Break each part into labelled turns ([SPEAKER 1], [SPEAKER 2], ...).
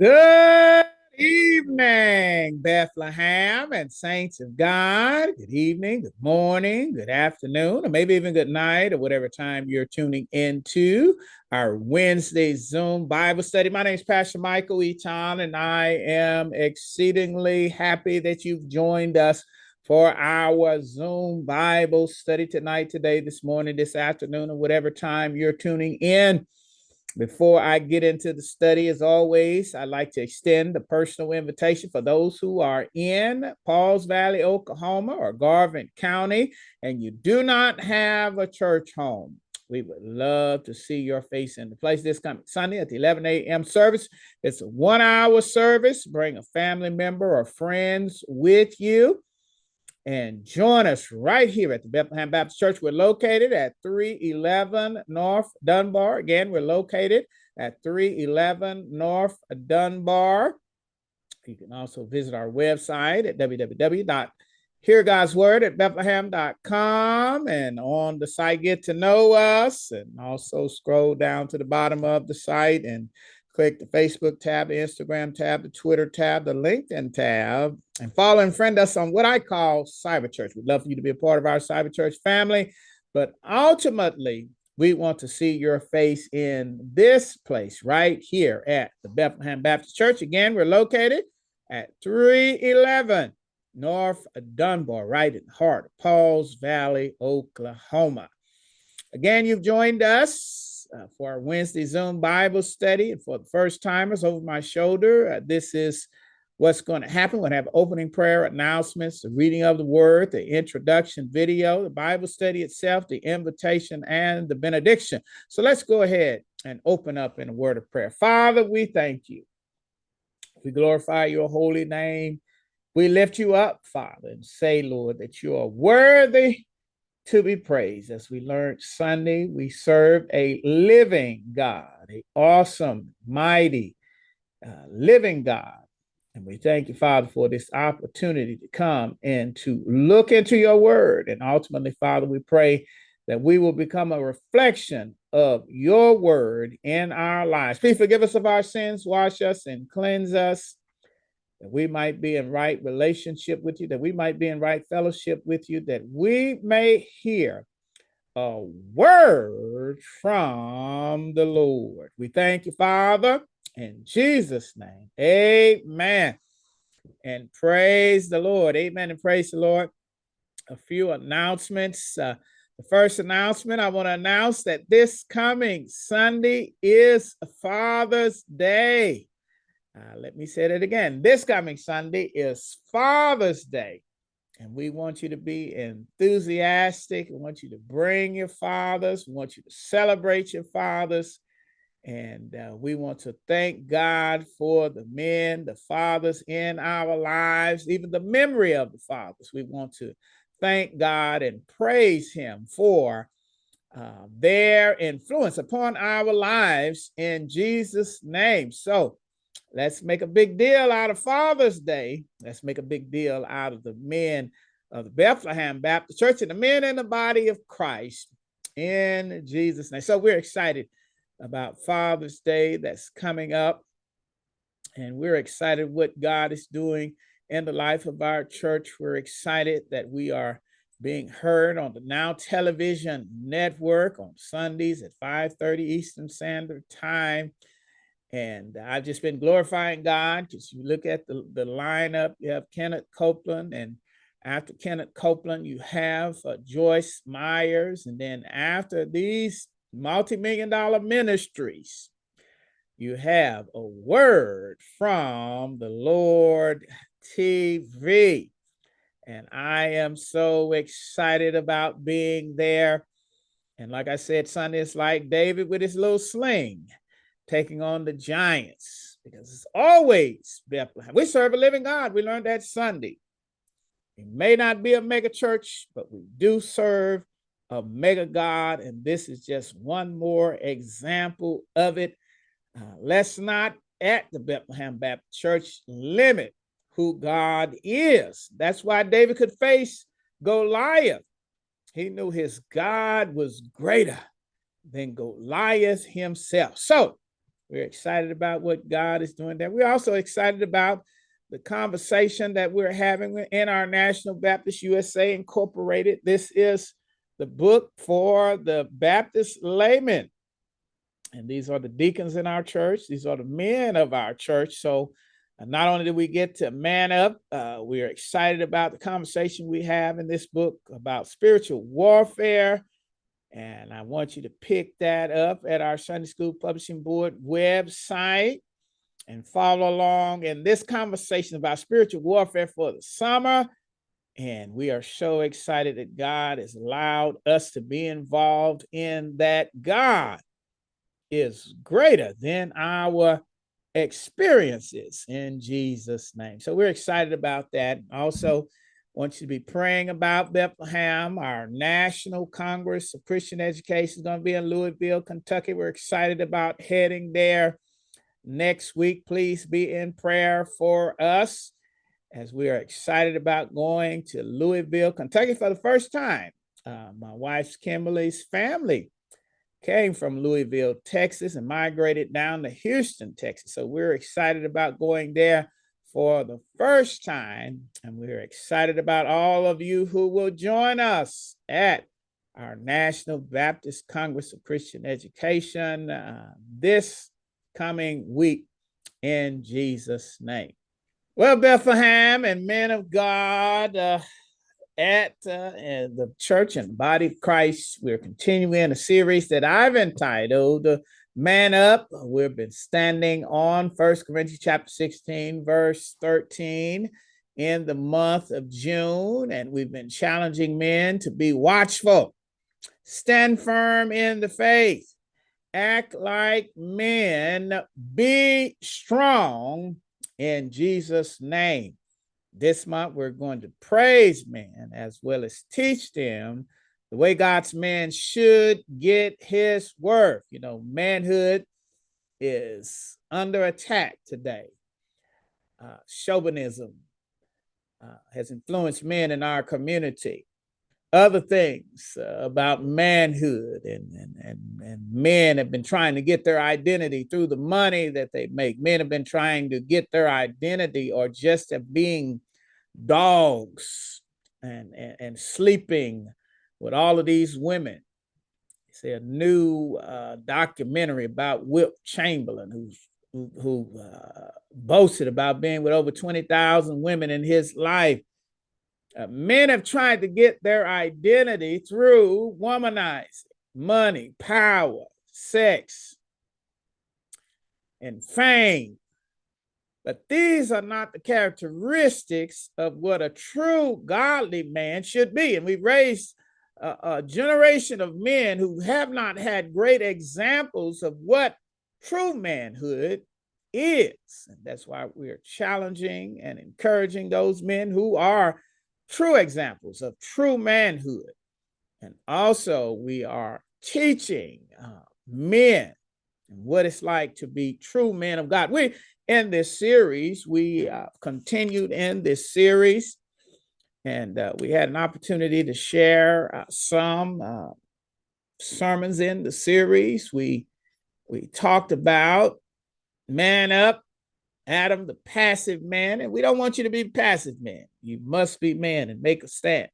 [SPEAKER 1] Good evening, Bethlehem and saints of God. Good evening, good morning, good afternoon, or maybe even good night, or whatever time you're tuning into our Wednesday Zoom Bible study. My name is Pastor Michael Eaton, and I am exceedingly happy that you've joined us for our Zoom Bible study tonight, today, this morning, this afternoon, or whatever time you're tuning in. Before I get into the study, as always, I'd like to extend a personal invitation for those who are in Pauls Valley, Oklahoma, or Garvin County, and you do not have a church home. We would love to see your face in the place this coming Sunday at the 11 a.m. service. It's a one hour service. Bring a family member or friends with you and join us right here at the Bethlehem Baptist Church. We're located at 311 North Dunbar. Again, we're located at 311 North Dunbar. You can also visit our website at www.heargodsword and on the site get to know us and also scroll down to the bottom of the site and click the Facebook tab, the Instagram tab, the Twitter tab, the LinkedIn tab, and follow and friend us on what I call Cyber Church. We'd love for you to be a part of our Cyber Church family, but ultimately, we want to see your face in this place right here at the Bethlehem Baptist Church. Again, we're located at 311 North Dunbar, right in the heart of Pauls Valley, Oklahoma. Again, you've joined us uh, for our Wednesday Zoom Bible study. And for the first timers over my shoulder, uh, this is what's going to happen. We're going to have opening prayer announcements, the reading of the word, the introduction video, the Bible study itself, the invitation, and the benediction. So let's go ahead and open up in a word of prayer. Father, we thank you. We glorify your holy name. We lift you up, Father, and say, Lord, that you are worthy to be praised. As we learned Sunday, we serve a living God, a awesome, mighty, uh, living God. And we thank you, Father, for this opportunity to come and to look into your word. And ultimately, Father, we pray that we will become a reflection of your word in our lives. Please forgive us of our sins, wash us, and cleanse us that we might be in right relationship with you, that we might be in right fellowship with you, that we may hear a word from the Lord. We thank you, Father, in Jesus' name. Amen. And praise the Lord. Amen. And praise the Lord. A few announcements. Uh, the first announcement I want to announce that this coming Sunday is Father's Day. Uh, let me say that again. This coming Sunday is Father's Day, and we want you to be enthusiastic. We want you to bring your fathers. We want you to celebrate your fathers. And uh, we want to thank God for the men, the fathers in our lives, even the memory of the fathers. We want to thank God and praise Him for uh, their influence upon our lives in Jesus' name. So, Let's make a big deal out of Father's Day. Let's make a big deal out of the men of the Bethlehem Baptist Church and the men in the body of Christ in Jesus' name. So we're excited about Father's Day that's coming up. And we're excited what God is doing in the life of our church. We're excited that we are being heard on the Now Television Network on Sundays at 5:30 Eastern Standard Time. And I've just been glorifying God because you look at the, the lineup, you have Kenneth Copeland, and after Kenneth Copeland, you have uh, Joyce Myers. And then after these multi million dollar ministries, you have a word from the Lord TV. And I am so excited about being there. And like I said, Sunday is like David with his little sling taking on the giants because it's always Bethlehem. We serve a living God. We learned that Sunday. It may not be a mega church, but we do serve a mega God. And this is just one more example of it. Uh, let's not at the Bethlehem Baptist Church limit who God is. That's why David could face Goliath. He knew his God was greater than Goliath himself. So We're excited about what God is doing there. We're also excited about the conversation that we're having in our National Baptist USA Incorporated. This is the book for the Baptist laymen. And these are the deacons in our church, these are the men of our church. So, uh, not only did we get to man up, uh, we are excited about the conversation we have in this book about spiritual warfare. And I want you to pick that up at our Sunday School Publishing Board website and follow along in this conversation about spiritual warfare for the summer. And we are so excited that God has allowed us to be involved in that. God is greater than our experiences in Jesus' name. So we're excited about that. Also, want you to be praying about Bethlehem. Our National Congress of Christian Education is going to be in Louisville, Kentucky. We're excited about heading there next week. Please be in prayer for us as we are excited about going to Louisville, Kentucky for the first time. Uh, my wife's Kimberly's family came from Lewisville, Texas, and migrated down to Houston, Texas. So we're excited about going there for the first time. And we're excited about all of you who will join us at our National Baptist Congress of Christian Education uh, this coming week in Jesus' name. Well, Bethlehem and men of God, uh, at uh, the church and body of Christ. We're continuing a series that I've entitled Man Up. We've been standing on First Corinthians chapter 16, verse 13 in the month of June, and we've been challenging men to be watchful, stand firm in the faith, act like men, be strong in Jesus' name. This month, we're going to praise men as well as teach them the way God's man should get his worth. You know, manhood is under attack today. Uh, chauvinism uh, has influenced men in our community. Other things uh, about manhood and, and, and, and men have been trying to get their identity through the money that they make. Men have been trying to get their identity or just of being dogs and, and, and sleeping with all of these women. See a new uh, documentary about Wilt Chamberlain, who's who, who uh, boasted about being with over 20,000 women in his life. Uh, men have tried to get their identity through womanizing, money, power, sex, and fame. But these are not the characteristics of what a true godly man should be. And we've raised a, a generation of men who have not had great examples of what true manhood is. And that's why we're challenging and encouraging those men who are true examples of true manhood. And also, we are teaching uh, men what it's like to be true men of God. We in this series. We uh, continued in this series, and uh, we had an opportunity to share uh, some uh, sermons in the series. We we talked about man up, Adam, the passive man, and we don't want you to be passive man. You must be man and make a stand.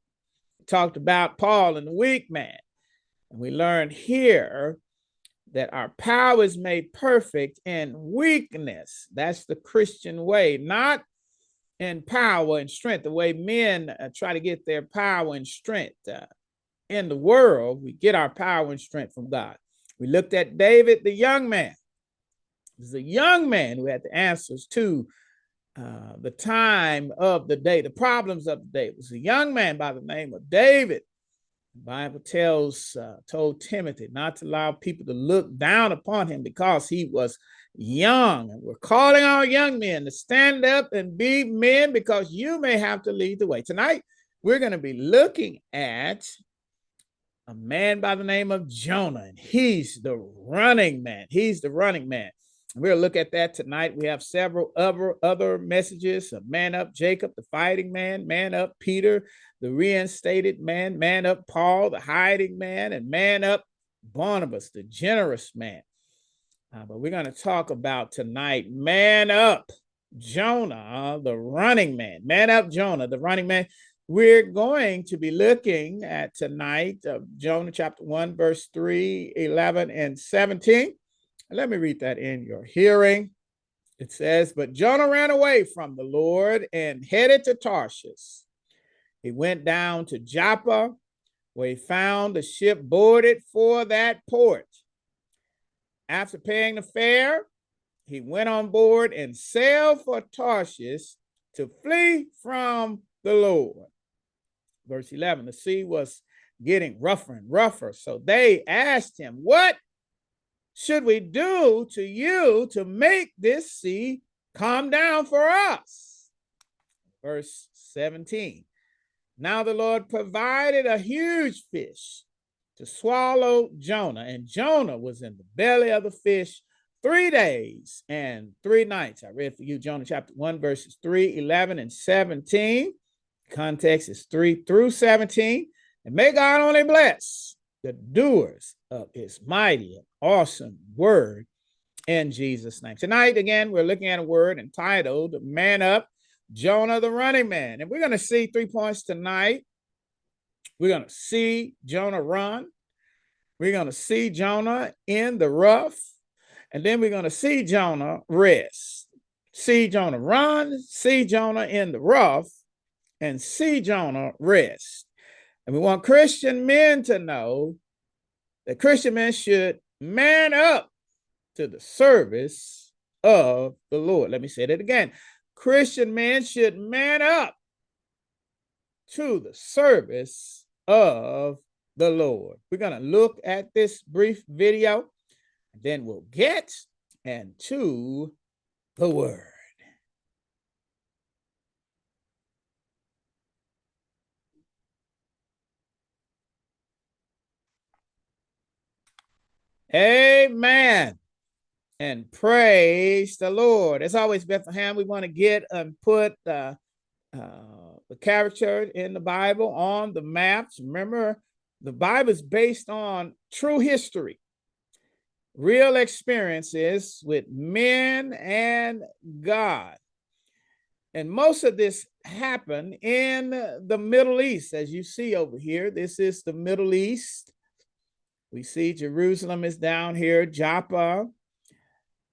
[SPEAKER 1] We talked about Paul and the weak man, and we learned here that our power is made perfect in weakness. That's the Christian way, not in power and strength, the way men uh, try to get their power and strength. Uh, in the world, we get our power and strength from God. We looked at David, the young man. Is a young man who had the answers to uh, the time of the day, the problems of the day. It was a young man by the name of David The Bible tells uh, told Timothy not to allow people to look down upon him because he was young. We're calling our young men to stand up and be men because you may have to lead the way. Tonight, we're going to be looking at a man by the name of Jonah, and he's the running man. He's the running man. We'll look at that tonight. We have several other other messages: a man up, Jacob, the fighting man; man up, Peter, the reinstated man, man up Paul, the hiding man, and man up Barnabas, the generous man. Uh, but we're going to talk about tonight man up, Jonah, the running man. Man up, Jonah, the running man. We're going to be looking at tonight of Jonah chapter 1, verse 3, 11, and 17. Let me read that in your hearing. It says, But Jonah ran away from the Lord and headed to Tarshish. He went down to Joppa, where he found a ship boarded for that port. After paying the fare, he went on board and sailed for Tarshish to flee from the Lord. Verse 11 the sea was getting rougher and rougher. So they asked him, What should we do to you to make this sea calm down for us? Verse 17 Now the Lord provided a huge fish to swallow Jonah, and Jonah was in the belly of the fish three days and three nights. I read for you Jonah chapter 1, verses 3, 11, and 17. Context is 3 through 17. And may God only bless the doers of his mighty and awesome word in Jesus' name. Tonight, again, we're looking at a word entitled Man Up, Jonah the Running Man. And we're going to see three points tonight. We're going to see Jonah run. We're going to see Jonah in the rough. And then we're going to see Jonah rest. See Jonah run, see Jonah in the rough, and see Jonah rest. And we want Christian men to know that Christian men should man up to the service of the Lord. Let me say that again. Christian men should man up to the service of the Lord. We're going to look at this brief video, then we'll get into the word. Amen. And praise the Lord. As always, Bethlehem, we want to get and put uh, uh, the character in the Bible on the maps. Remember, the Bible is based on true history, real experiences with men and God. And most of this happened in the Middle East, as you see over here. This is the Middle East. We see Jerusalem is down here, Joppa.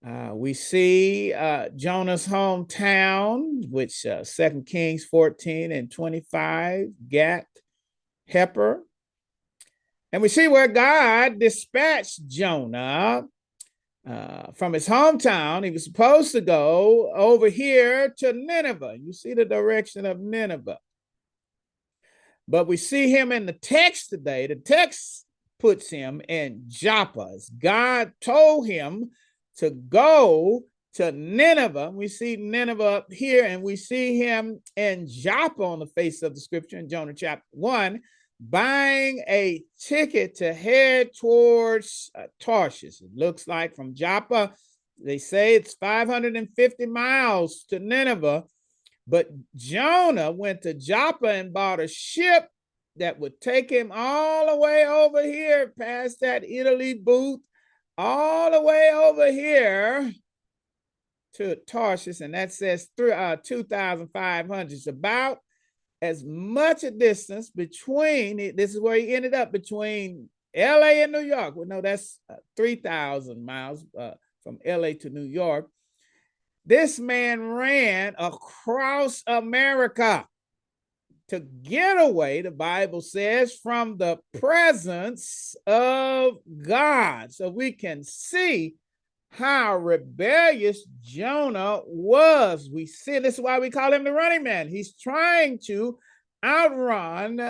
[SPEAKER 1] Uh, we see uh, Jonah's hometown, which uh, 2 Kings 14 and 25, Gath, Hepher. And we see where God dispatched Jonah uh, from his hometown. He was supposed to go over here to Nineveh. You see the direction of Nineveh. But we see him in the text today. The text puts him in Joppa. God told him to go to Nineveh. We see Nineveh up here, and we see him in Joppa on the face of the scripture in Jonah chapter 1, buying a ticket to head towards uh, Tarshish. It looks like from Joppa, they say it's 550 miles to Nineveh. But Jonah went to Joppa and bought a ship that would take him all the way over here past that Italy booth, all the way over here to Tarshish, and that says uh, 2,500. It's about as much a distance between, this is where he ended up between LA and New York. Well, no, that's uh, 3,000 miles uh, from LA to New York. This man ran across America to get away, the Bible says, from the presence of God. So we can see how rebellious Jonah was. We see this is why we call him the running man. He's trying to outrun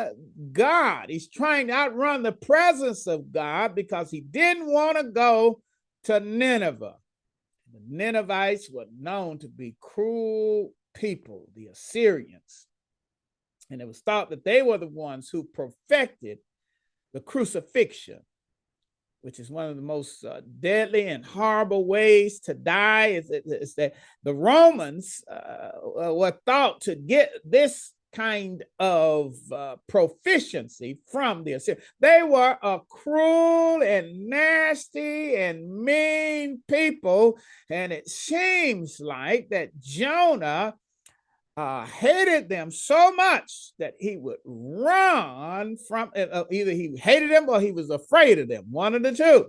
[SPEAKER 1] God, he's trying to outrun the presence of God because he didn't want to go to Nineveh. The Ninevites were known to be cruel people, the Assyrians. And it was thought that they were the ones who perfected the crucifixion, which is one of the most uh, deadly and horrible ways to die. Is, is that the Romans uh, were thought to get this kind of uh, proficiency from the Assyrians. They were a cruel and nasty and mean people. And it seems like that Jonah uh, hated them so much that he would run from uh, uh either he hated them or he was afraid of them, one of the two.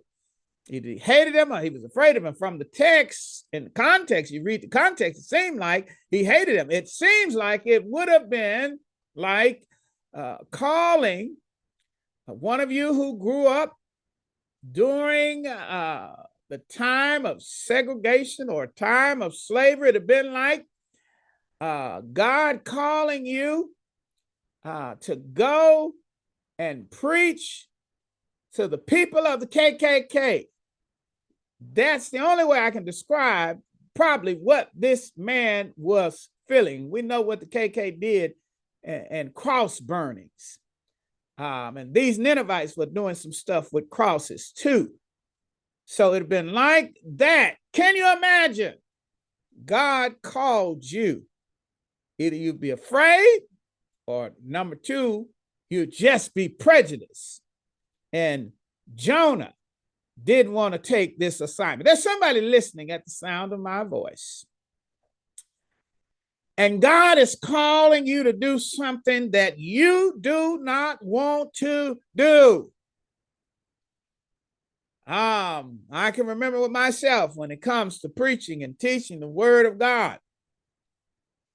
[SPEAKER 1] Either he hated them or he was afraid of them. From the text the context, you read the context, it seemed like he hated them. It seems like it would have been like uh, calling one of you who grew up during uh, the time of segregation or time of slavery. It'd have been like uh, God calling you uh, to go and preach to the people of the KKK. That's the only way I can describe probably what this man was feeling. We know what the KK did and, cross burnings. Um, and these Ninevites were doing some stuff with crosses too. So it'd been like that. Can you imagine? God called you. Either you'd be afraid, or number two, you'd just be prejudiced. And Jonah didn't want to take this assignment. There's somebody listening at the sound of my voice. And God is calling you to do something that you do not want to do. Um, I can remember with myself when it comes to preaching and teaching the word of God.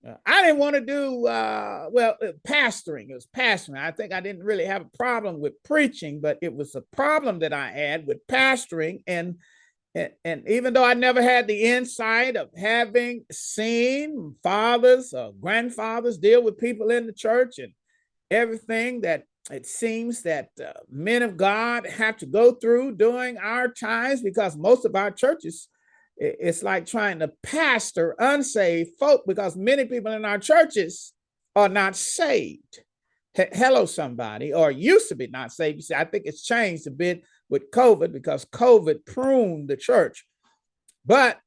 [SPEAKER 1] Uh, I didn't want to do uh, well uh, pastoring. It was pastoring. I think I didn't really have a problem with preaching, but it was a problem that I had with pastoring. And and, and even though I never had the insight of having seen fathers or grandfathers deal with people in the church and everything that it seems that uh, men of God have to go through during our times, because most of our churches it's like trying to pastor unsaved folk because many people in our churches are not saved. H- hello, somebody, or used to be not saved. You see, I think it's changed a bit with COVID because COVID pruned the church. But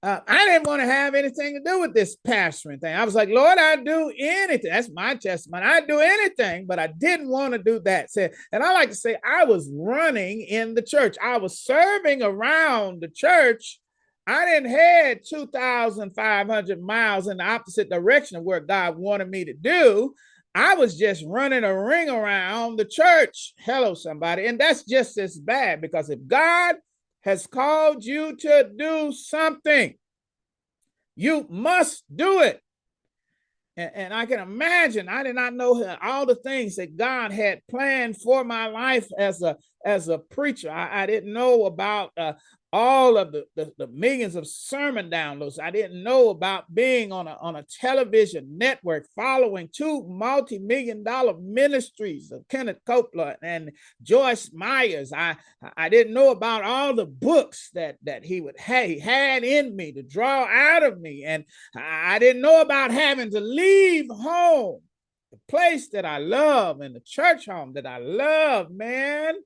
[SPEAKER 1] uh, I didn't want to have anything to do with this pastoring thing. I was like, Lord, I'd do anything. That's my testimony. I'd do anything, but I didn't want to do that. And I like to say, I was running in the church. I was serving around the church I didn't head 2,500 miles in the opposite direction of where God wanted me to do. I was just running a ring around the church. Hello, somebody. And that's just as bad because if God has called you to do something, you must do it. And, and, I can imagine, I did not know all the things that God had planned for my life as a as a preacher. I, I didn't know about uh, all of the, the, the, millions of sermon downloads. I didn't know about being on a, on a television network following two multi-million dollar ministries of Kenneth Copeland and Joyce Myers. I, I didn't know about all the books that, that he would have, he had in me to draw out of me. And I didn't know about having to leave home, the place that I love and the church home that I love, man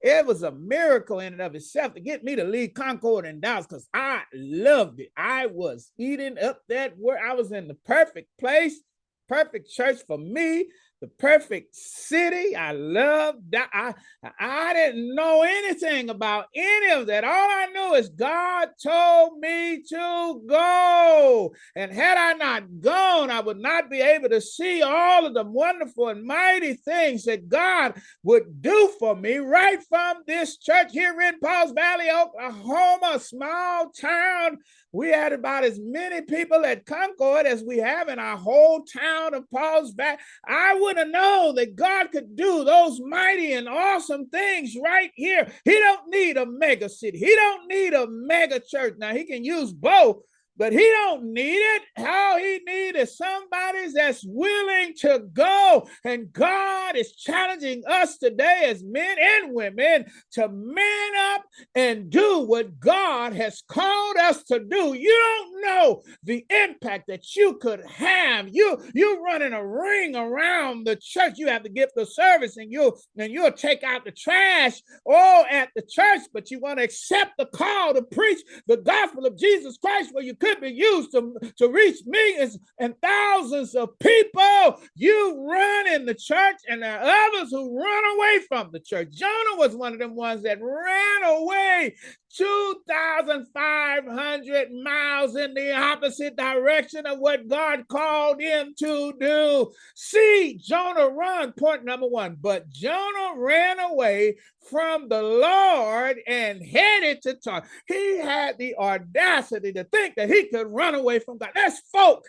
[SPEAKER 1] it was a miracle in and of itself to get me to leave Concord and Dallas because I loved it. I was eating up that word. I was in the perfect place, perfect church for me the perfect city. I loved that. I, I didn't know anything about any of that. All I knew is God told me to go. And had I not gone, I would not be able to see all of the wonderful and mighty things that God would do for me right from this church here in Pauls Valley, Oklahoma, a small town we had about as many people at Concord as we have in our whole town of Pauls back. I would have known that God could do those mighty and awesome things right here. He don't need a mega city. He don't need a mega church. Now he can use both, but he don't need it. How he need is somebody that's willing to go. And God is challenging us today as men and women to man up and do what God has called us to do. You don't know the impact that you could have. You you running a ring around the church. You have to give the service and you and you'll take out the trash all at the church, but you want to accept the call to preach the gospel of Jesus Christ where you could could be used to, to reach millions and thousands of people. You run in the church, and there are others who run away from the church. Jonah was one of them ones that ran away 2,500 miles in the opposite direction of what God called him to do. See, Jonah run, point number one. But Jonah ran away from the Lord and headed to Tarshish. He had the audacity to think that he could run away from God. That's folk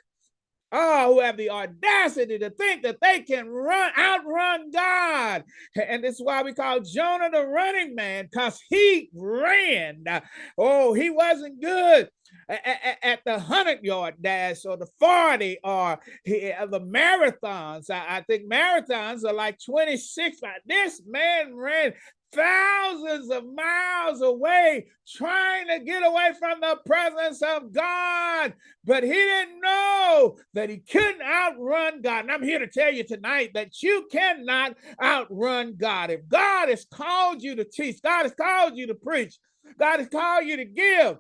[SPEAKER 1] Oh, who have the audacity to think that they can run outrun God. And this is why we call Jonah the running man, because he ran. Oh, he wasn't good at the 100 yard dash or the 40 or uh, the marathons. I think marathons are like 26. This man ran thousands of miles away trying to get away from the presence of God. But he didn't know that he couldn't outrun God. And I'm here to tell you tonight that you cannot outrun God. If God has called you to teach, God has called you to preach, God has called you to give,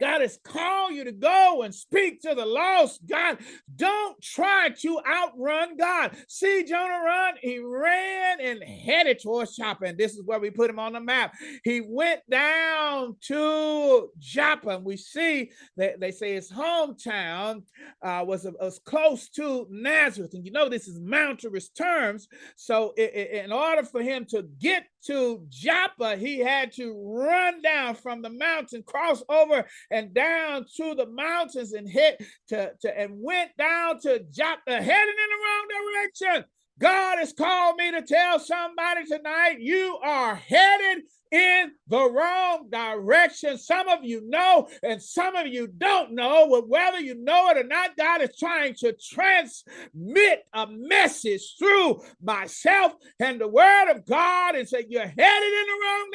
[SPEAKER 1] God has called you to go and speak to the lost. God, don't try to outrun God. See Jonah run? He ran and headed towards Joppa. And this is where we put him on the map. He went down to Joppa. And we see that they say his hometown uh, was, was close to Nazareth. And you know, this is mountainous terms. So in order for him to get to Joppa, he had to run down from the mountain, cross over and down to the mountains and hit to, to and went down to Joppa, heading in the wrong direction. God has called me to tell somebody tonight you are headed in the wrong direction. Some of you know, and some of you don't know. But whether you know it or not, God is trying to transmit a message through myself and the word of God and say, You're headed in the wrong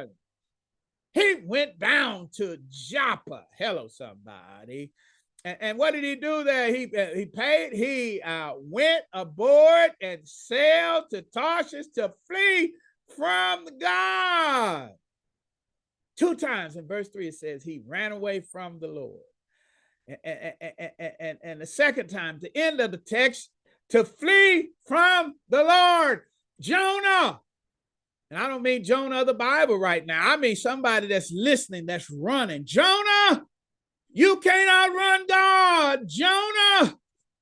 [SPEAKER 1] direction. He went down to Joppa. Hello, somebody. And, and, what did he do there? He uh, he paid. He uh, went aboard and sailed to Tarshish to flee from God. Two times in verse three it says he ran away from the Lord. And, and, and, and the second time, the end of the text, to flee from the Lord. Jonah. And I don't mean Jonah of the Bible right now. I mean somebody that's listening, that's running. Jonah, you can't outrun God. Jonah,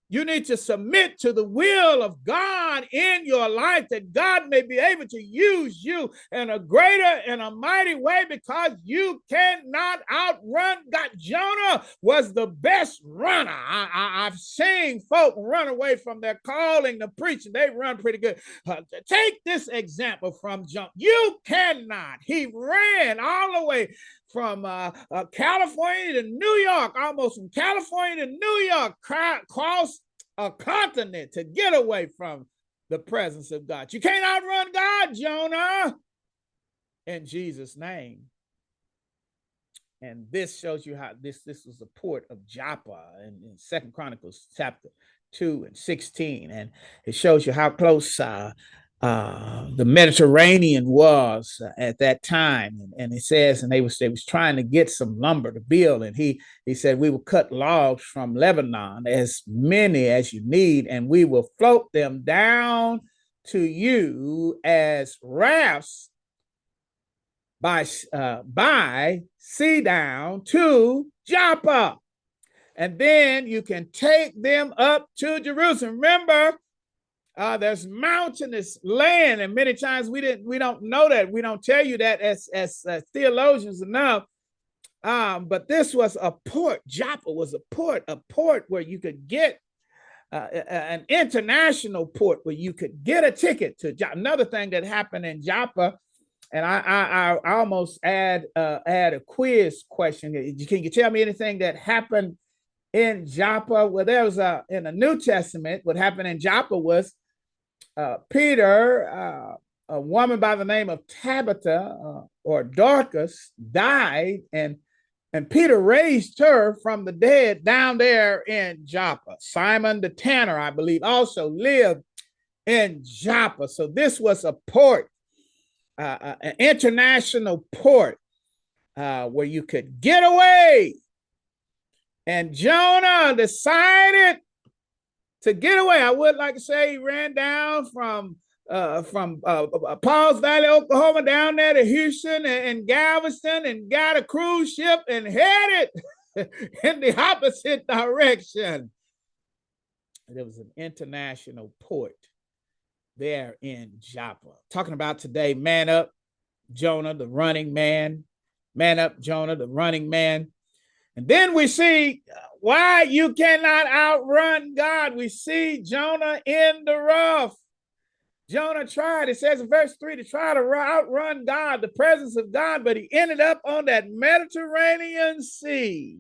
[SPEAKER 1] you need to submit to the will of God in your life that God may be able to use you in a greater and a mighty way because you cannot outrun God. Jonah was the best runner. I, have seen folk run away from their calling to preach, and they run pretty good. Uh, take this example from Jonah. You cannot. He ran all the way from uh, uh, California to New York, almost from California to New York, cross a continent to get away from the presence of God. You can't outrun God, Jonah, in Jesus' name. And this shows you how this this was the port of Joppa in, in Second Chronicles chapter 2 and 16. And it shows you how close uh, uh, the Mediterranean was at that time. And, it says, and they was they was trying to get some lumber to build, and he he said we will cut logs from Lebanon as many as you need, and we will float them down to you as rafts by uh, by sea down to Joppa. And then you can take them up to Jerusalem. Remember, uh, there's mountainous land, and many times we didn't we don't know that. We don't tell you that as as theologians enough. Um, but this was a port. Joppa was a port, a port where you could get uh, an international port where you could get a ticket to Joppa. Another thing that happened in Joppa, and I I, I almost add uh, add a quiz question. Can you tell me anything that happened in Joppa? Well, there was a in the New Testament. What happened in Joppa was uh, Peter, uh, a woman by the name of Tabitha uh, or Dorcas, died, and and Peter raised her from the dead down there in Joppa. Simon the tanner, I believe, also lived in Joppa. So this was a port, uh, uh an international port uh, where you could get away. And Jonah decided to get away. I would like to say he ran down from uh, from uh, uh Pauls Valley, Oklahoma, down there to Houston and, and Galveston, and got a cruise ship and headed in the opposite direction. There was an international port there in Joppa. Talking about today, man up, Jonah, the running man. Man up, Jonah, the running man. And then we see why you cannot outrun God. We see Jonah in the rough. Jonah tried, it says in verse 3, to try to outrun God, the presence of God, but he ended up on that Mediterranean Sea.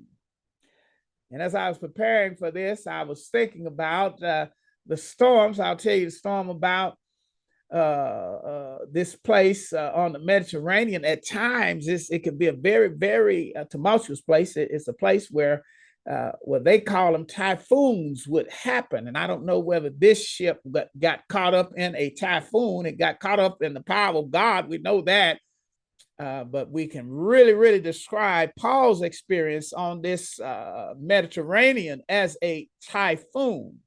[SPEAKER 1] And as I was preparing for this, I was thinking about uh, the storms. I'll tell you the storm about uh, uh, this place uh, on the Mediterranean. At times, it can be a very, very uh, tumultuous place. It, it's a place where uh, what they call them typhoons would happen. And I don't know whether this ship got, got caught up in a typhoon. It got caught up in the power of God. We know that. Uh, but we can really, really describe Paul's experience on this uh, Mediterranean as a typhoon.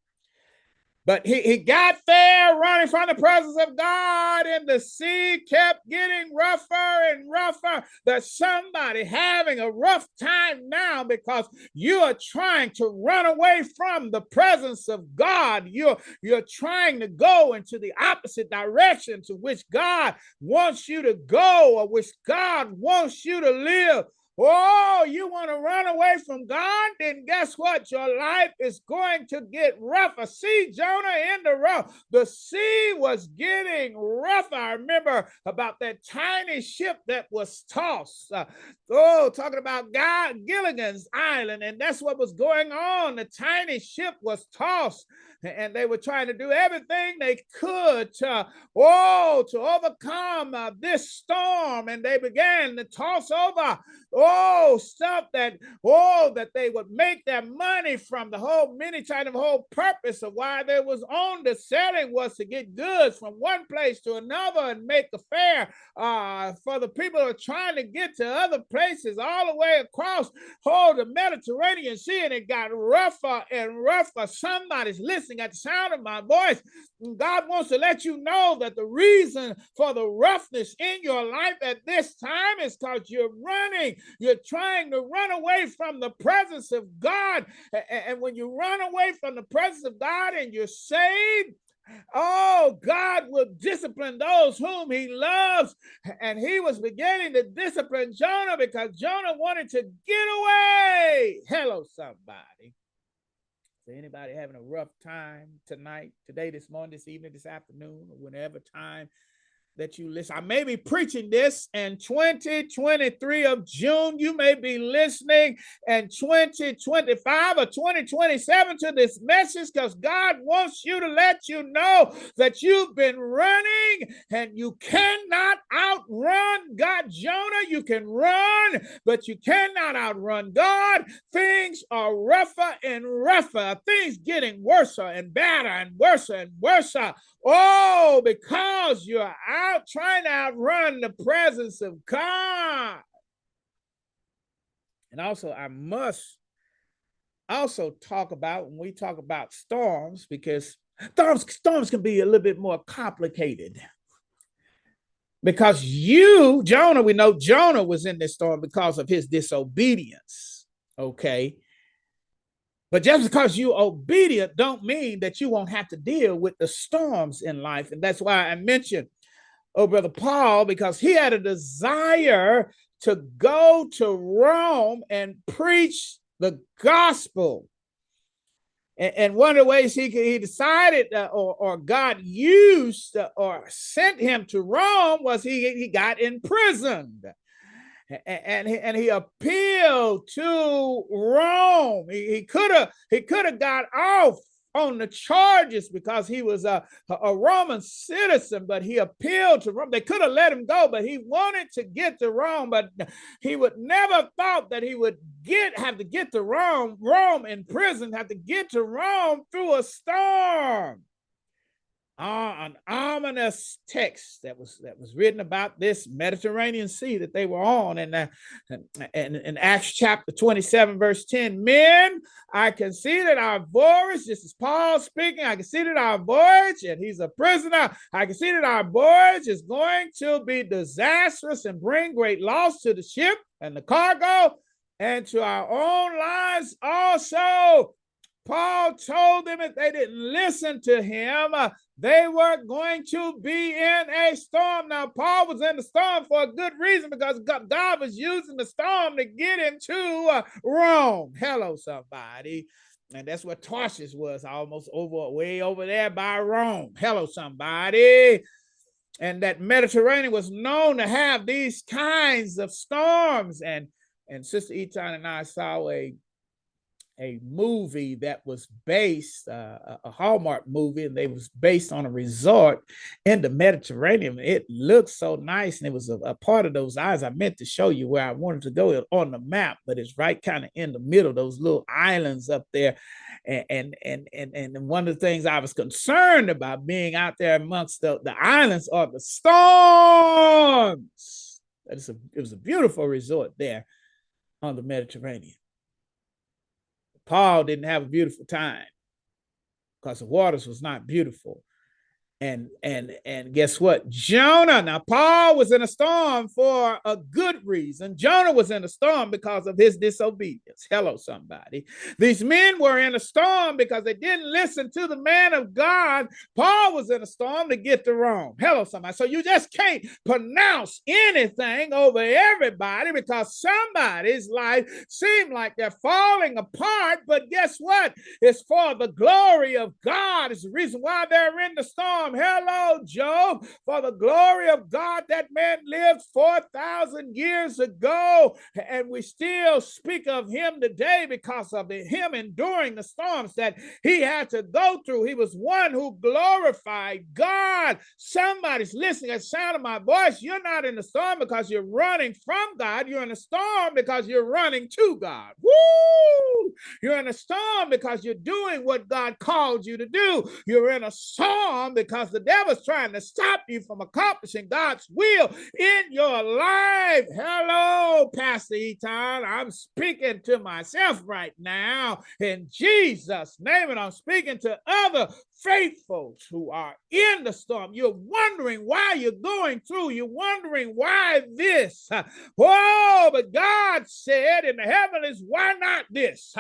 [SPEAKER 1] But he, he got there running from the presence of God, and the sea kept getting rougher and rougher. There's somebody having a rough time now because you are trying to run away from the presence of God. You're, you're trying to go into the opposite direction to which God wants you to go or which God wants you to live. Oh, you want to run away from God? Then guess what? Your life is going to get rougher. See Jonah in the rough. The sea was getting rougher. I remember about that tiny ship that was tossed. Uh, oh, talking about God, Gilligan's Island. And that's what was going on. The tiny ship was tossed and they were trying to do everything they could to, oh, to overcome uh, this storm. And they began to toss over, oh, stuff that, oh, that they would make their money from. The whole many kind of whole purpose of why they was on the selling was to get goods from one place to another and make a fair uh, for the people who are trying to get to other places all the way across, oh, the Mediterranean Sea. And it got rougher and rougher. Somebody's listening at the sound of my voice, God wants to let you know that the reason for the roughness in your life at this time is because you're running. You're trying to run away from the presence of God. And when you run away from the presence of God and you're saved, Oh, God will discipline those whom he loves. And he was beginning to discipline Jonah because Jonah wanted to get away. Hello, somebody Is anybody having a rough time tonight, today, this morning, this evening, this afternoon, or whenever time that you listen. I may be preaching this in 2023 of June. You may be listening in 2025 or 2027 to this message because God wants you to let you know that you've been running and you cannot outrun God. Jonah, you can run, but you cannot outrun God. Things are rougher and rougher, things getting worse and better and worse and worse. Oh, because you're out trying to outrun the presence of God. And also, I must also talk about when we talk about storms, because storms, storms can be a little bit more complicated. Because you, Jonah, we know Jonah was in this storm because of his disobedience. Okay. But just because you're obedient don't mean that you won't have to deal with the storms in life. And that's why I mentioned, oh, Brother Paul, because he had a desire to go to Rome and preach the gospel. And, and one of the ways he, he decided, uh, or, or God used uh, or sent him to Rome was he, he got imprisoned and he, and he appealed to Rome. He could have he could have got off on the charges because he was a, a Roman citizen, but he appealed to Rome. They could have let him go, but he wanted to get to Rome, but he would never thought that he would get have to get to Rome, Rome in prison, have to get to Rome through a storm. Uh, an ominous text that was that was written about this Mediterranean Sea that they were on, and uh, in Acts chapter twenty seven verse ten, men, I can see that our voyage. This is Paul speaking. I can see that our voyage, and he's a prisoner. I can see that our voyage is going to be disastrous and bring great loss to the ship and the cargo, and to our own lives also. Paul told them if they didn't listen to him, uh, they were going to be in a storm. Now, Paul was in the storm for a good reason because God was using the storm to get into uh, Rome. Hello, somebody. And that's where Tarshish was, almost over, way over there by Rome. Hello, somebody. And that Mediterranean was known to have these kinds of storms. And and Sister Eaton and I saw a a movie that was based uh, a hallmark movie and they was based on a resort in the mediterranean. It looked so nice and it was a, a, part of those eyes. I meant to show you where i wanted to go on the map but it's right kind of in the middle those little islands up there. And, and and and and one of the things i was concerned about being out there amongst the, the islands are the storms. It's a, it was a beautiful resort there on the mediterranean Paul didn't have a beautiful time because the waters was not beautiful and and and guess what? Jonah now paul was in a storm for a good reason. Jonah was in a storm because of his disobedience. Hello somebody. These men were in a storm because they didn't listen to the man of god. Paul was in a storm to get to rome. Hello somebody. So you just can't pronounce anything over everybody because somebody's life seems like they're falling apart. But guess what? It's for the glory of god. It's the reason why they're in the storm Hello, Job. For the glory of God, that man lived 4,000 years ago, and we still speak of him today because of him enduring the storms that he had to go through. He was one who glorified God. Somebody's listening at sound of my voice. You're not in the storm because you're running from God. You're in a storm because you're running to God. Woo! You're in a storm because you're doing what God called you to do. You're in a storm because because the devil's trying to stop you from accomplishing God's will in your life. Hello, Pastor Eaton. I'm speaking to myself right now in Jesus' name, and I'm speaking to other faithfuls who are in the storm. You're wondering why you're going through. You're wondering why this. Oh, but God said in the heavens, why not this?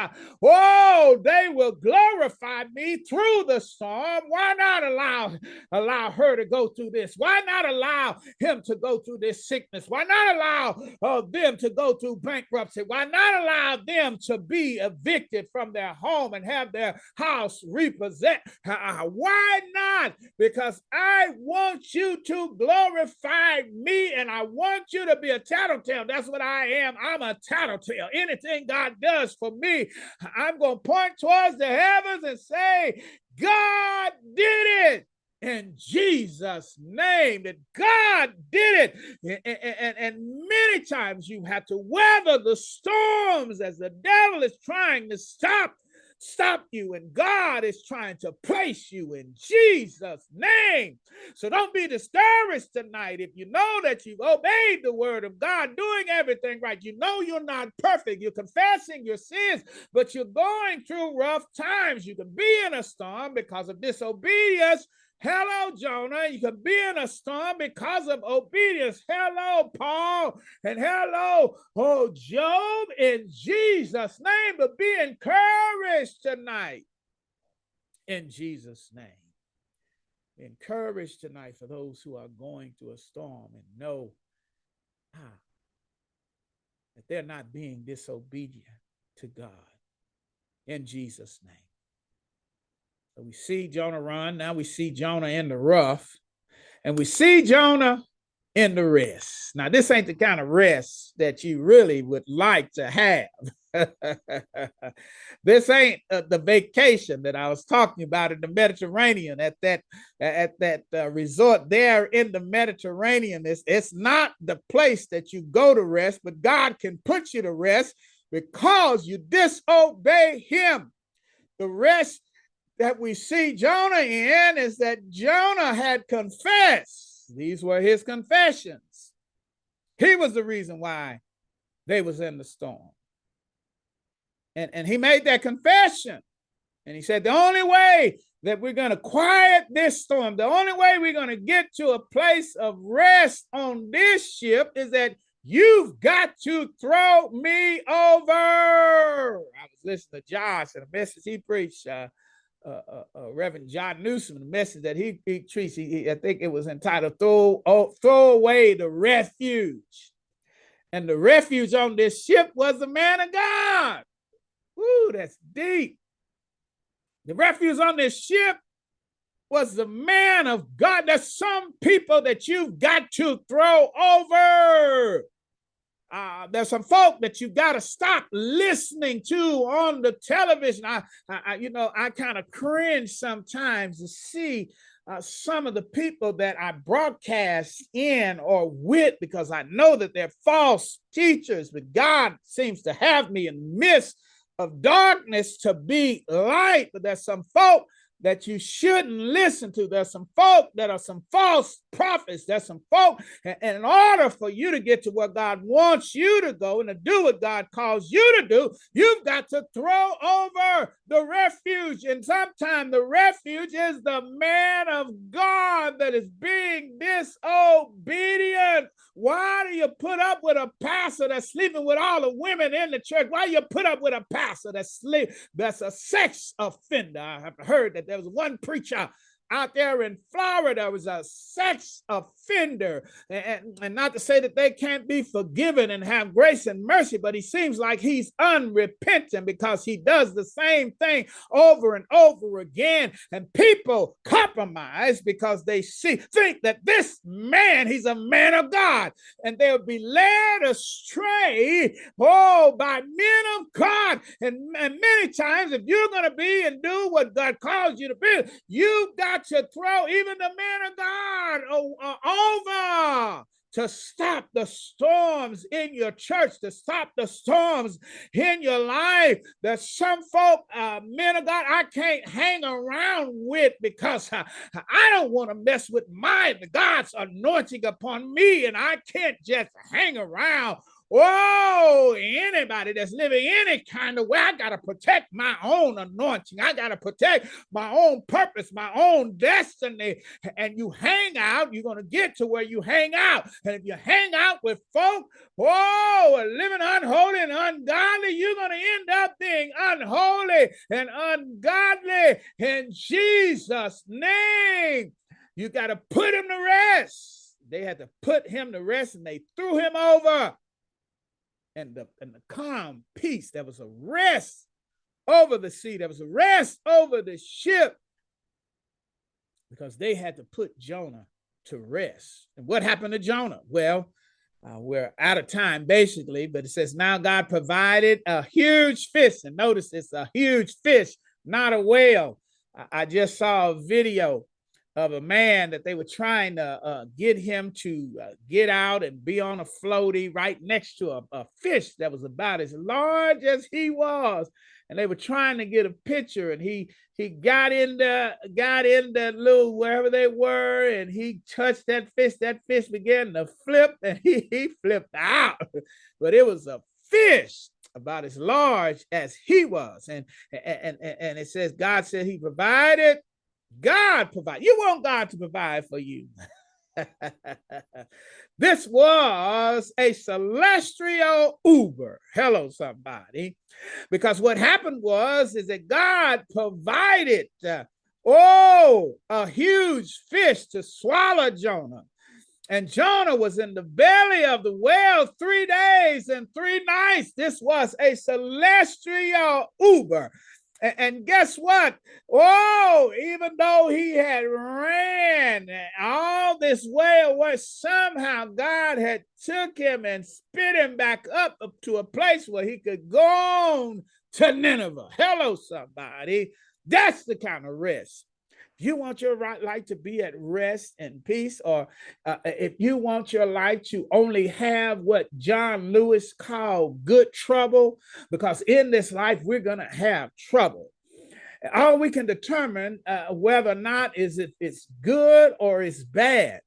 [SPEAKER 1] Oh, they will glorify me through the storm. Why not allow allow her to go through this? Why not allow him to go through this sickness? Why not allow uh, them to go through bankruptcy? Why not allow them to be evicted from their home and have their house repossessed? Uh-huh. Why not? Because I want you to glorify me and I want you to be a tattletale. That's what I am. I'm a tattletale. Anything God does for me, I'm going to point towards the heavens and say, God did it in Jesus' name that God did it. And, and, and, many times you have to weather the storms as the devil is trying to stop stop you, and God is trying to place you in Jesus' name. So don't be discouraged tonight if you know that you've obeyed the word of God, doing everything right. You know you're not perfect, you're confessing your sins, but you're going through rough times. You can be in a storm because of disobedience Hello, Jonah. You can be in a storm because of obedience. Hello, Paul. And hello, oh, Job, in Jesus' name. But be encouraged tonight in Jesus' name. Encouraged tonight for those who are going through a storm and know ah, that they're not being disobedient to God in Jesus' name. We see Jonah run. Now we see Jonah in the rough. And we see Jonah in the rest. Now, this ain't the kind of rest that you really would like to have. this ain't uh, the vacation that I was talking about in the Mediterranean at that at that uh, resort there in the Mediterranean. It's, it's not the place that you go to rest, but God can put you to rest because you disobey Him. The rest that we see Jonah in is that Jonah had confessed. These were his confessions. He was the reason why they was in the storm. And, and he made that confession. And he said, the only way that we're going to quiet this storm, the only way we're going to get to a place of rest on this ship is that you've got to throw me over. I was listening to Josh and a message he preached. Uh, uh, uh, uh, Reverend John Newsom, the message that he, he treats, he, I think it was entitled "Throw oh, Throw Away the Refuge," and the refuge on this ship was the man of God. Woo, that's deep. The refuge on this ship was the man of God. There's some people that you've got to throw over. Uh, there's some folk that you got to stop listening to on the television. I, I you know, I kind of cringe sometimes to see uh, some of the people that I broadcast in or with because I know that they're false teachers, but God seems to have me in the midst of darkness to be light. But there's some folk that you shouldn't listen to. There's some folk that are some false prophets. There's some folk, and in order for you to get to where God wants you to go and to do what God calls you to do, you've got to throw over the refuge. And sometimes the refuge is the man of God that is being disobedient. Why do you put up with a pastor that's sleeping with all the women in the church? Why do you put up with a pastor that's sleep that's a sex offender? I have heard that there was one preacher out there in Florida was a sex offender. And, and, not to say that they can't be forgiven and have grace and mercy, but he seems like he's unrepentant because he does the same thing over and over again. And people compromise because they see, think that this man, he's a man of God, and they'll be led astray, oh, by men of God. And, and many times, if you're going to be and do what God calls you to be, you've got to throw even the man of God over to stop the storms in your church, to stop the storms in your life. There's some folk, uh, men of God, I can't hang around with because uh, I don't want to mess with my God's anointing upon me, and I can't just hang around Whoa, anybody that's living any kind of way, I got to protect my own anointing. I got to protect my own purpose, my own destiny. And you hang out, you're going to get to where you hang out. And if you hang out with folk, whoa, living unholy and ungodly, you're going to end up being unholy and ungodly in Jesus' name. You got to put him to rest. They had to put him to rest and they threw him over and the and the calm peace. There was a rest over the sea. There was a rest over the ship because they had to put Jonah to rest. And what happened to Jonah? Well, uh, we're out of time basically, but it says now God provided a huge fish, and notice it's a huge fish, not a whale. I, I just saw a video of a man that they were trying to uh, get him to uh, get out and be on a floaty right next to a, a, fish that was about as large as he was. And they were trying to get a picture and he he got in the got in the little wherever they were and he touched that fish. That fish began to flip and he, he flipped out. But it was a fish about as large as he was. And and and, and it says god said he provided God provide. You want God to provide for you. this was a celestial Uber. Hello, somebody. Because what happened was is that God provided uh, oh a huge fish to swallow Jonah. And Jonah was in the belly of the whale three days and three nights. This was a celestial Uber. And guess what? Oh, even though he had ran all this way away, somehow God had took him and spit him back up, up to a place where he could go on to Nineveh. Hello, somebody. That's the kind of risk you want your right life to be at rest and peace, or uh, if you want your life to only have what John Lewis called good trouble, because in this life we're going to have trouble. all we can determine uh, whether or not is it it's good or it's bad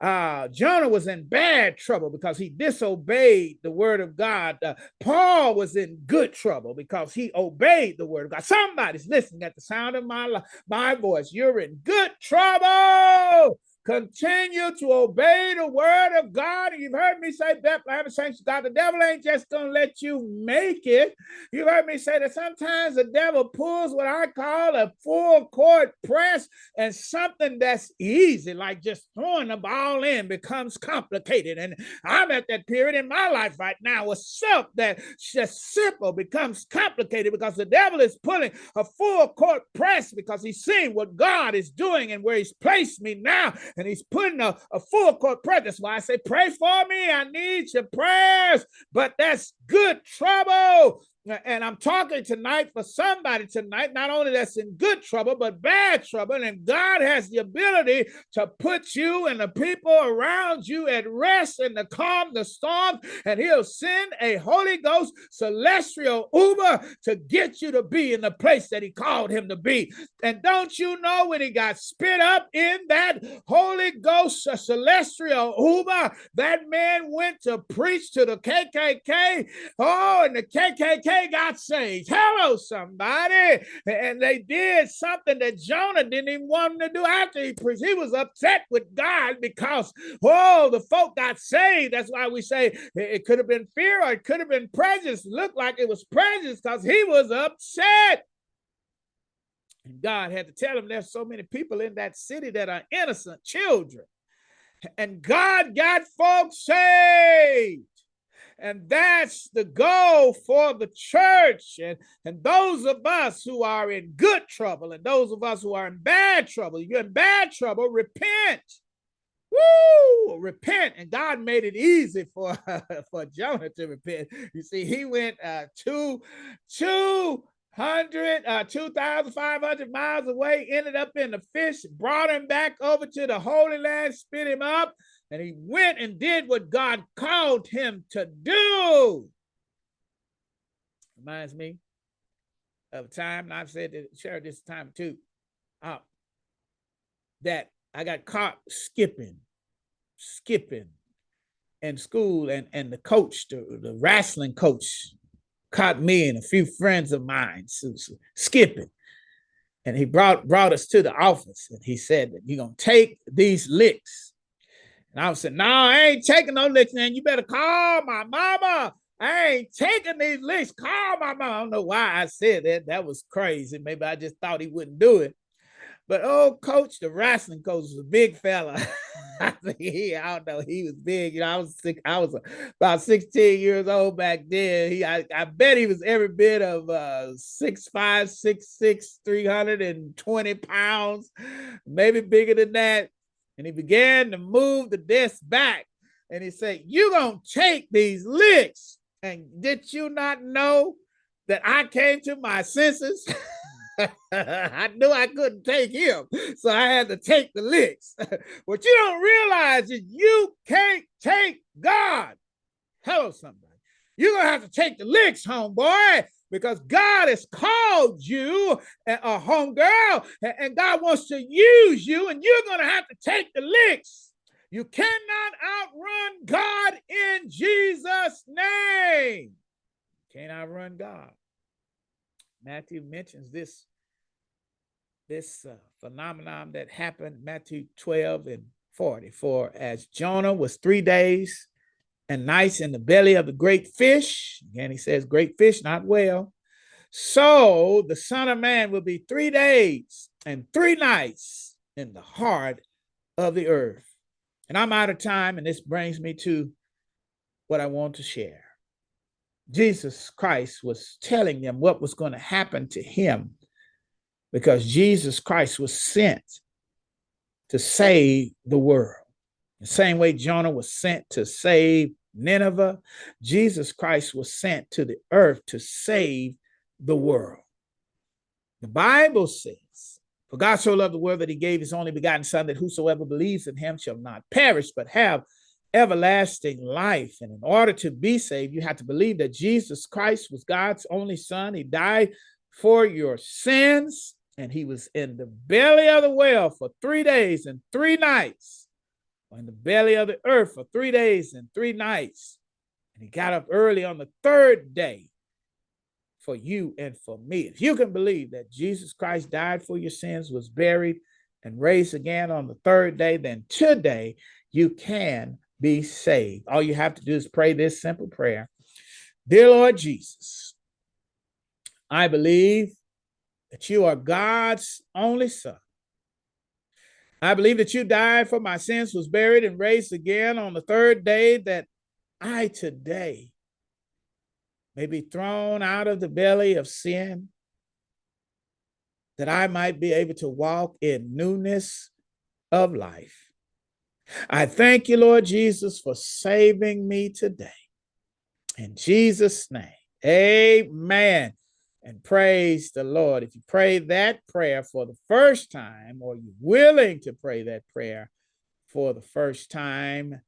[SPEAKER 1] uh, Jonah was in bad trouble because he disobeyed the word of God. Uh, Paul was in good trouble because he obeyed the word of God. Somebody's listening at the sound of my, my voice. You're in good trouble. Continue to obey the word of God. And you've heard me say, Bethlehem Saints God, the devil ain't just going to let you make it. You've heard me say that sometimes the devil pulls what I call a full court press, and something that's easy, like just throwing the ball in, becomes complicated. And I'm at that period in my life right now with self that just simple becomes complicated because the devil is pulling a full court press because he's seeing what God is doing and where he's placed me now and he's putting a, a full court prayer. That's why I say, pray for me. I need your prayers. But that's good trouble. And I'm talking tonight for somebody tonight, not only that's in good trouble, but bad trouble. And God has the ability to put you and the people around you at rest and to calm the storm. And He'll send a Holy Ghost celestial Uber to get you to be in the place that He called Him to be. And don't you know when He got spit up in that Holy Ghost celestial Uber, that man went to preach to the KKK. Oh, and the KKK they got saved. Hello, somebody. And they did something that Jonah didn't even want him to do after he preached. He was upset with God because, oh, the folk got saved. That's why we say it could have been fear or it could have been prejudice. Looked like it was prejudice because he was upset. And God had to tell him there's so many people in that city that are innocent children. And God got folks saved. And that's the goal for the church. And, and those of us who are in good trouble and those of us who are in bad trouble, you're in bad trouble, repent. Woo! Repent. And God made it easy for, for Jonah to repent. You see, he went uh, two, two hundred, uh, 2,500 miles away, ended up in the fish, brought him back over to the Holy Land, spit him up, and he went and did what God called him to do. Reminds me of a time, and I've said to share this time too, uh, that I got caught skipping, skipping in school, and, and the coach, the, the wrestling coach, caught me and a few friends of mine skipping. And he brought brought us to the office and he said that you're gonna take these licks and I was saying, no, I ain't taking no licks, man. You better call my mama. I ain't taking these licks. Call my mama. I don't know why I said that. That was crazy. Maybe I just thought he wouldn't do it. But old coach, the wrestling coach, was a big fella. I think he, I don't know, he was big. You know, I was sick, I was about 16 years old back then. He, I, I bet he was every bit of uh six five, six six, 320 pounds, maybe bigger than that. And he began to move the desk back. And he said, You're going to take these licks. And did you not know that I came to my senses? I knew I couldn't take him, so I had to take the licks. what you don't realize is you can't take God. Hello, somebody. You're gonna have to take the licks, homeboy because God has called you a home girl and God wants to use you, and you're going to have to take the licks. You cannot outrun God in Jesus' name. Can't outrun God. Matthew mentions this, this uh, phenomenon that happened, Matthew 12 and 40. For as Jonah was three days and nights in the belly of the great fish. Again, he says, great fish, not whale. So the Son of Man will be three days and three nights in the heart of the earth. And I'm out of time, and this brings me to what I want to share. Jesus Christ was telling them what was going to happen to him because Jesus Christ was sent to save the world. The same way Jonah was sent to save Nineveh, Jesus Christ was sent to the earth to save the world. The Bible says, For God so loved the world that he gave his only begotten Son, that whosoever believes in him shall not perish, but have everlasting life. And in order to be saved, you have to believe that Jesus Christ was God's only Son. He died for your sins. And he was in the belly of the whale for three days and three nights, in the belly of the earth for three days and three nights. And he got up early on the third day for you and for me. If you can believe that Jesus Christ died for your sins, was buried, and raised again on the third day, then today you can be saved. All you have to do is pray this simple prayer Dear Lord Jesus, I believe that you are God's only Son. I believe that you died for my sins, was buried, and raised again on the third day, that I today may be thrown out of the belly of sin, that I might be able to walk in newness of life. I thank you, Lord Jesus, for saving me today. In Jesus' name, amen. And praise the Lord. If you pray that prayer for the first time, or you're willing to pray that prayer for the first time,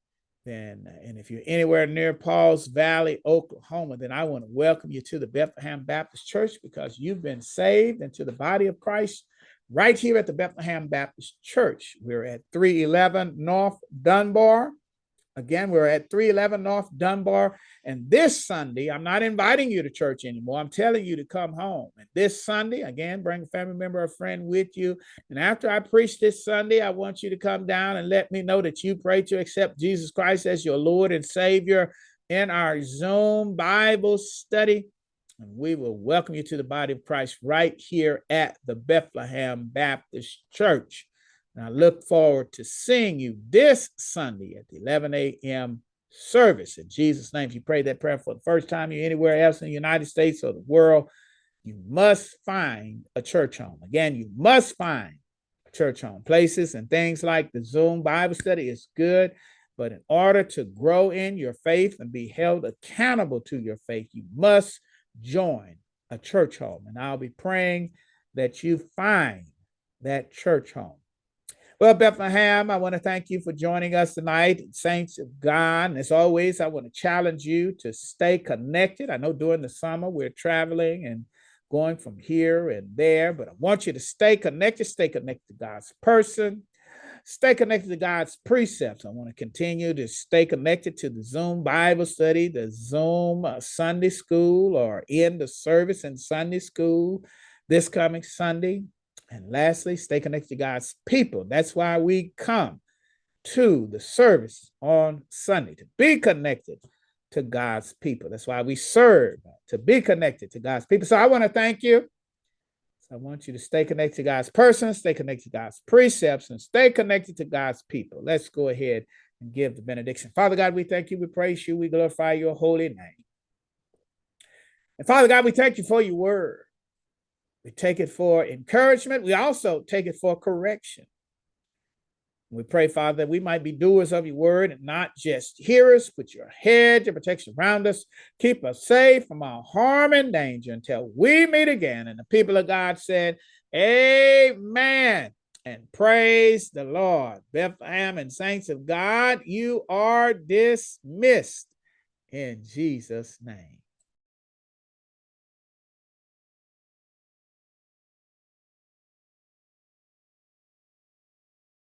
[SPEAKER 1] then, uh, and if you're anywhere near Pauls Valley, Oklahoma, then I want to welcome you to the Bethlehem Baptist Church because you've been saved into the body of Christ right here at the Bethlehem Baptist Church. We're at 311 North Dunbar. Again, we're at 311 North Dunbar. And this Sunday, I'm not inviting you to church anymore. I'm telling you to come home. And this Sunday, again, bring a family member or friend with you. And after I preach this Sunday, I want you to come down and let me know that you pray to accept Jesus Christ as your Lord and Savior in our Zoom Bible study. And we will welcome you to the body of Christ right here at the Bethlehem Baptist Church. And I look forward to seeing you this Sunday at the 11 a.m. service. In Jesus' name, if you pray that prayer for the first time, you're anywhere else in the United States or the world, you must find a church home. Again, you must find a church home. Places and things like the Zoom Bible study is good. But in order to grow in your faith and be held accountable to your faith, you must join a church home. And I'll be praying that you find that church home. Well, Bethlehem, I want to thank you for joining us tonight, Saints of God. As always, I want to challenge you to stay connected. I know during the summer we're traveling and going from here and there, but I want you to stay connected, stay connected to God's person, Stay connected to God's precepts. I want to continue to stay connected to the Zoom Bible study, the Zoom uh, Sunday school, or in the service in Sunday school this coming Sunday. And lastly, stay connected to God's people. That's why we come to the service on Sunday to be connected to God's people. That's why we serve to be connected to God's people. So I want to thank you I want you to stay connected to God's person, stay connected to God's precepts, and stay connected to God's people. Let's go ahead and give the benediction. Father God, we thank you, we praise you, we glorify your holy name. And Father God, we thank you for your word. We take it for encouragement. We also take it for correction. We pray, Father, that we might be doers of your word and not just hearers. Put your head, of protection around us. Keep us safe from all harm and danger until we meet again. And the people of God said, Amen. And praise the Lord. Bethlehem and saints of God, you are dismissed in Jesus' name.